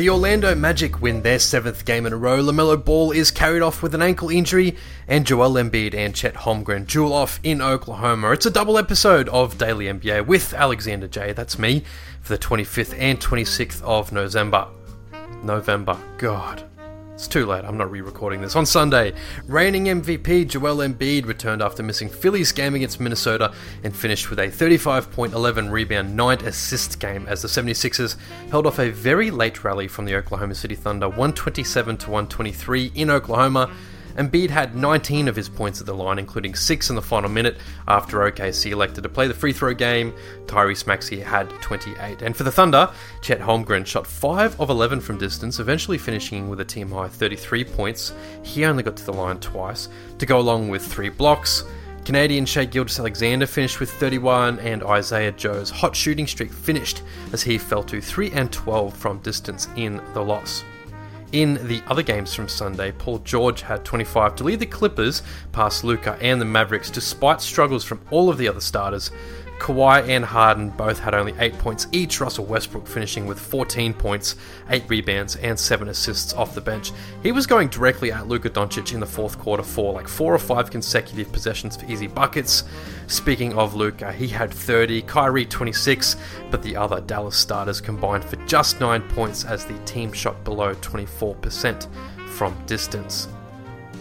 The Orlando Magic win their seventh game in a row. LaMelo Ball is carried off with an ankle injury, and Joel Embiid and Chet Holmgren duel off in Oklahoma. It's a double episode of Daily NBA with Alexander J. That's me for the 25th and 26th of November. November. God. It's too late, I'm not re recording this. On Sunday, reigning MVP Joel Embiid returned after missing Philly's game against Minnesota and finished with a 35.11 rebound, 9 assist game as the 76ers held off a very late rally from the Oklahoma City Thunder 127 to 123 in Oklahoma Embiid had 19 of his points at the line, including 6 in the final minute after OKC elected to play the free throw game. Tyrese Maxey had 28. And for the Thunder, Chet Holmgren shot 5 of 11 from distance, eventually finishing with a team high 33 points. He only got to the line twice, to go along with 3 blocks. Canadian Shai Gilgeous-Alexander finished with 31, and Isaiah Joe's hot shooting streak finished as he fell to 3 and 12 from distance in the loss. In the other games from Sunday, Paul George had 25 to lead the Clippers past Luka and the Mavericks despite struggles from all of the other starters. Kawhi and Harden both had only 8 points each, Russell Westbrook finishing with 14 points, 8 rebounds, and 7 assists off the bench. He was going directly at Luka Doncic in the fourth quarter for like 4 or 5 consecutive possessions for easy buckets. Speaking of Luka, he had 30, Kyrie 26, but the other Dallas starters combined for just 9 points as the team shot below 24% from distance.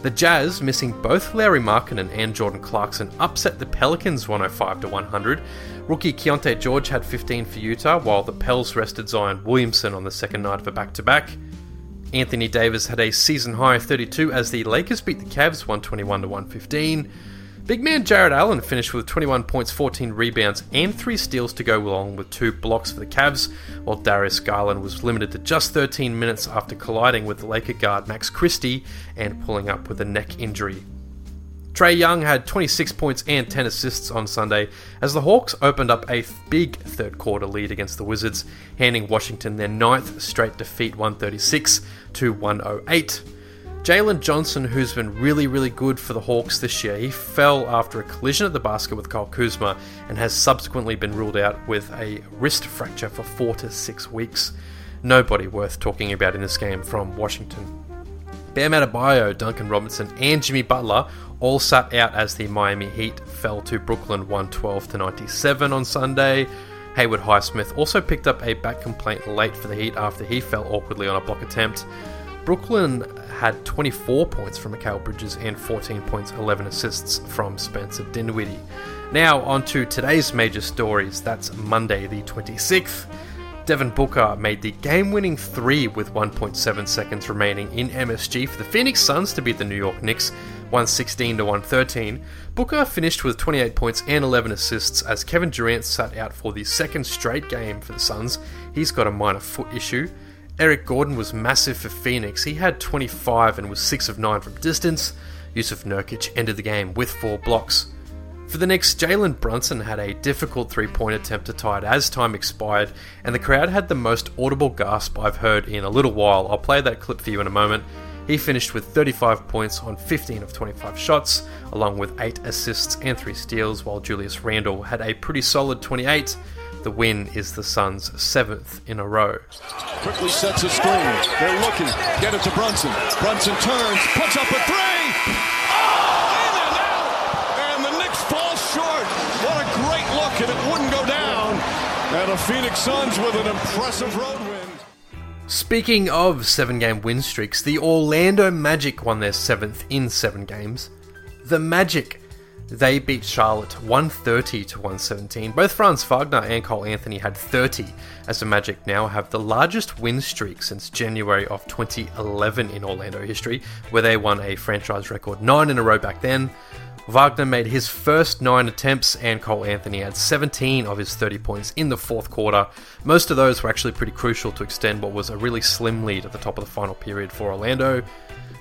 The Jazz, missing both Lauri Markkanen and Jordan Clarkson, upset the Pelicans 105 to 100. Rookie Keyonte George had 15 for Utah, while the Pels rested Zion Williamson on the second night of a back-to-back. Anthony Davis had a season high 32 as the Lakers beat the Cavs 121 to 115. Big man Jarrett Allen finished with 21 points, 14 rebounds, and 3 steals to go along with 2 blocks for the Cavs, while Darius Garland was limited to just 13 minutes after colliding with Laker guard Max Christie and pulling up with a neck injury. Trae Young had 26 points and 10 assists on Sunday as the Hawks opened up a big third quarter lead against the Wizards, handing Washington their ninth straight defeat 136 to 108. Jalen Johnson, who's been really, really good for the Hawks this year, he fell after a collision at the basket with Kyle Kuzma and has subsequently been ruled out with a wrist fracture for four to six weeks. Nobody worth talking about in this game from Washington. Bam Adebayo, Duncan Robinson, and Jimmy Butler all sat out as the Miami Heat fell to Brooklyn 112 to 97 on Sunday. Haywood Highsmith also picked up a back complaint late for the Heat after he fell awkwardly on a block attempt. Brooklyn had 24 points from Mikal Bridges and 14 points, 11 assists from Spencer Dinwiddie. Now, on to today's major stories. That's Monday, the 26th. Devin Booker made the game winning three with 1.7 seconds remaining in MSG for the Phoenix Suns to beat the New York Knicks 116 to 113. Booker finished with 28 points and 11 assists as Kevin Durant sat out for the second straight game for the Suns. He's got a minor foot issue. Eric Gordon was massive for Phoenix. He had 25 and was 6 of 9 from distance. Yusuf Nurkic ended the game with 4 blocks. For the Knicks, Jalen Brunson had a difficult three point attempt to tie it as time expired, and the crowd had the most audible gasp I've heard in a little while. I'll play that clip for you in a moment. He finished with 35 points on 15 of 25 shots, along with 8 assists and 3 steals, while Julius Randle had a pretty solid 28. The win is the Suns' seventh in a row. Quickly sets a screen. They're looking. Get it to Brunson. Brunson turns, puts up a three. Oh, and the Knicks fall short. What a great look, and it wouldn't go down. And the Phoenix Suns with an impressive road win. Speaking of seven game win streaks, the Orlando Magic won their seventh in seven games. The Magic they beat Charlotte 130 to 117. Both Franz Wagner and Cole Anthony had 30, as the Magic now have the largest win streak since January of 2011 in Orlando history, where they won a franchise record 9 in a row back then. Wagner made his first 9 attempts, and Cole Anthony had 17 of his 30 points in the fourth quarter. Most of those were actually pretty crucial to extend what was a really slim lead at the top of the final period for Orlando.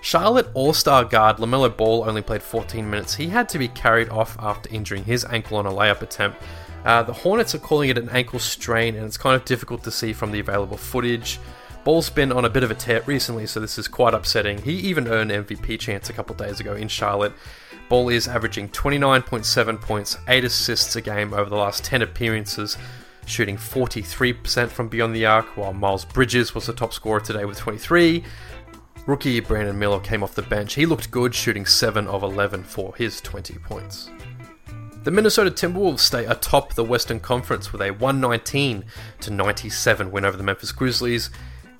Charlotte All Star guard LaMelo Ball only played 14 minutes. He had to be carried off after injuring his ankle on a layup attempt. Uh, the Hornets are calling it an ankle strain, and it's kind of difficult to see from the available footage. Ball's been on a bit of a tear recently, so this is quite upsetting. He even earned MVP chance a couple days ago in Charlotte. Ball is averaging 29.7 points, 8 assists a game over the last 10 appearances. shooting 43% from beyond the arc, while Miles Bridges was the top scorer today with 23. Rookie Brandon Miller came off the bench. He looked good, shooting 7 of 11 for his 20 points. The Minnesota Timberwolves stay atop the Western Conference with a 119 to 97 win over the Memphis Grizzlies.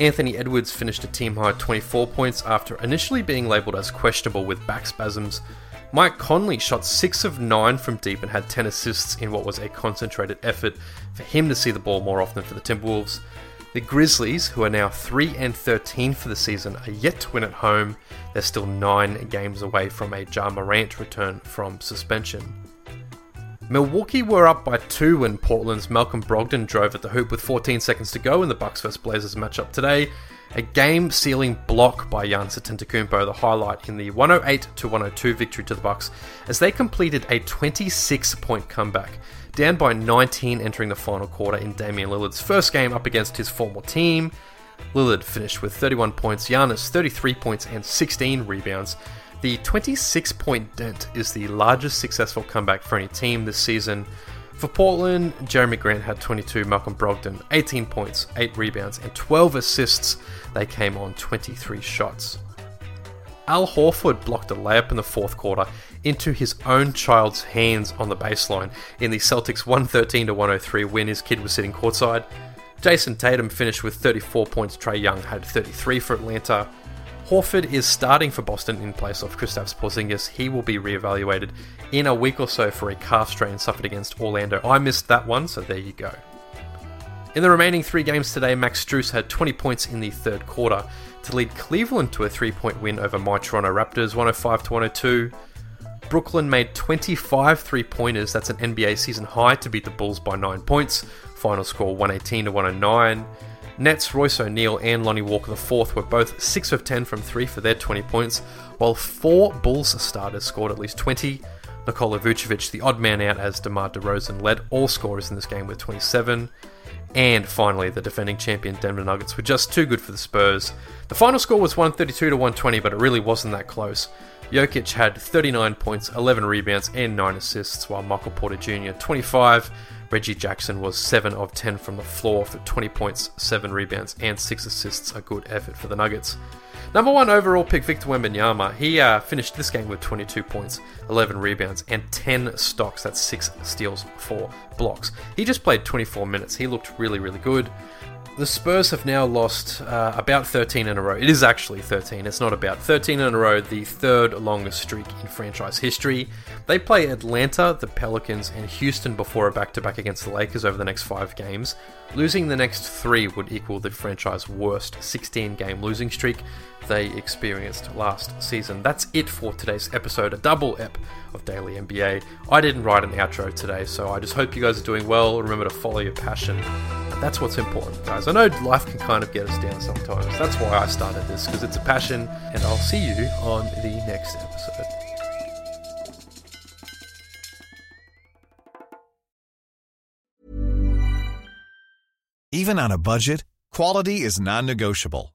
Anthony Edwards finished a team high 24 points after initially being labelled as questionable with back spasms. Mike Conley shot 6 of 9 from deep and had 10 assists in what was a concentrated effort for him to see the ball more often for the Timberwolves. The Grizzlies, who are now 3 and 13 for the season, are yet to win at home. They're still 9 games away from a Ja Morant return from suspension. Milwaukee were up by two when Portland's Malcolm Brogdon drove at the hoop with 14 seconds to go in the Bucks vs Blazers matchup today. A game-sealing block by Giannis Antetokounmpo, the highlight in the 108 to 102 victory to the Bucks, as they completed a 26-point comeback, down by 19 entering the final quarter in Damian Lillard's first game up against his former team. Lillard finished with 31 points, Giannis 33 points and 16 rebounds. The 26 point dent is the largest successful comeback for any team this season. For Portland, Jerami Grant had 22, Malcolm Brogdon 18 points, 8 rebounds, and 12 assists. They came on 23 shots. Al Horford blocked a layup in the fourth quarter into his own child's hands on the baseline in the Celtics 113 103 win. His kid was sitting courtside. Jayson Tatum finished with 34 points. Trae Young had 33 for Atlanta. Horford is starting for Boston in place of Kristaps Porzingis. He will be reevaluated in a week or so for a calf strain suffered against Orlando. I missed that one, so there you go. In the remaining three games today, Max Strus had 20 points in the third quarter to lead Cleveland to a three-point win over my Toronto Raptors, 105 to 102. Brooklyn made 25 three-pointers. That's an NBA season high to beat the Bulls by nine points. Final score 118 to 109. Nets, Royce O'Neale, and Lonnie Walker IV were both 6 of 10 from 3 for their 20 points, while four Bulls starters scored at least 20. Nikola Vucevic, the odd man out as DeMar DeRozan, led all scorers in this game with 27. And finally, the defending champion Denver Nuggets were just too good for the Spurs. The final score was 132 to 120, but it really wasn't that close. Jokic had 39 points, 11 rebounds, and 9 assists, while Michael Porter Jr. 25 Reggie Jackson was 7 of 10 from the floor for 20 points, 7 rebounds, and 6 assists. A good effort for the Nuggets. Number one overall pick Victor Wembanyama. He uh, finished this game with 22 points, 11 rebounds, and 10 stocks. That's 6 steals, 4 blocks. He just played 24 minutes. He looked really, really good. The Spurs have now lost uh, about 13 in a row. It is actually 13, it's not about. 13 in a row, the third longest streak in franchise history. They play Atlanta, the Pelicans, and Houston before a back to back against the Lakers over the next five games. Losing the next three would equal the franchise worst 16 game losing streak they experienced last season. That's it for today's episode, a double ep of Daily NBA. I didn't write an outro today, so I just hope you guys are doing well. Remember to follow your passion. That's what's important, guys. I know life can kind of get us down sometimes. That's why I started this, because it's a passion, and I'll see you on the next episode. Even on a budget, quality is non negotiable.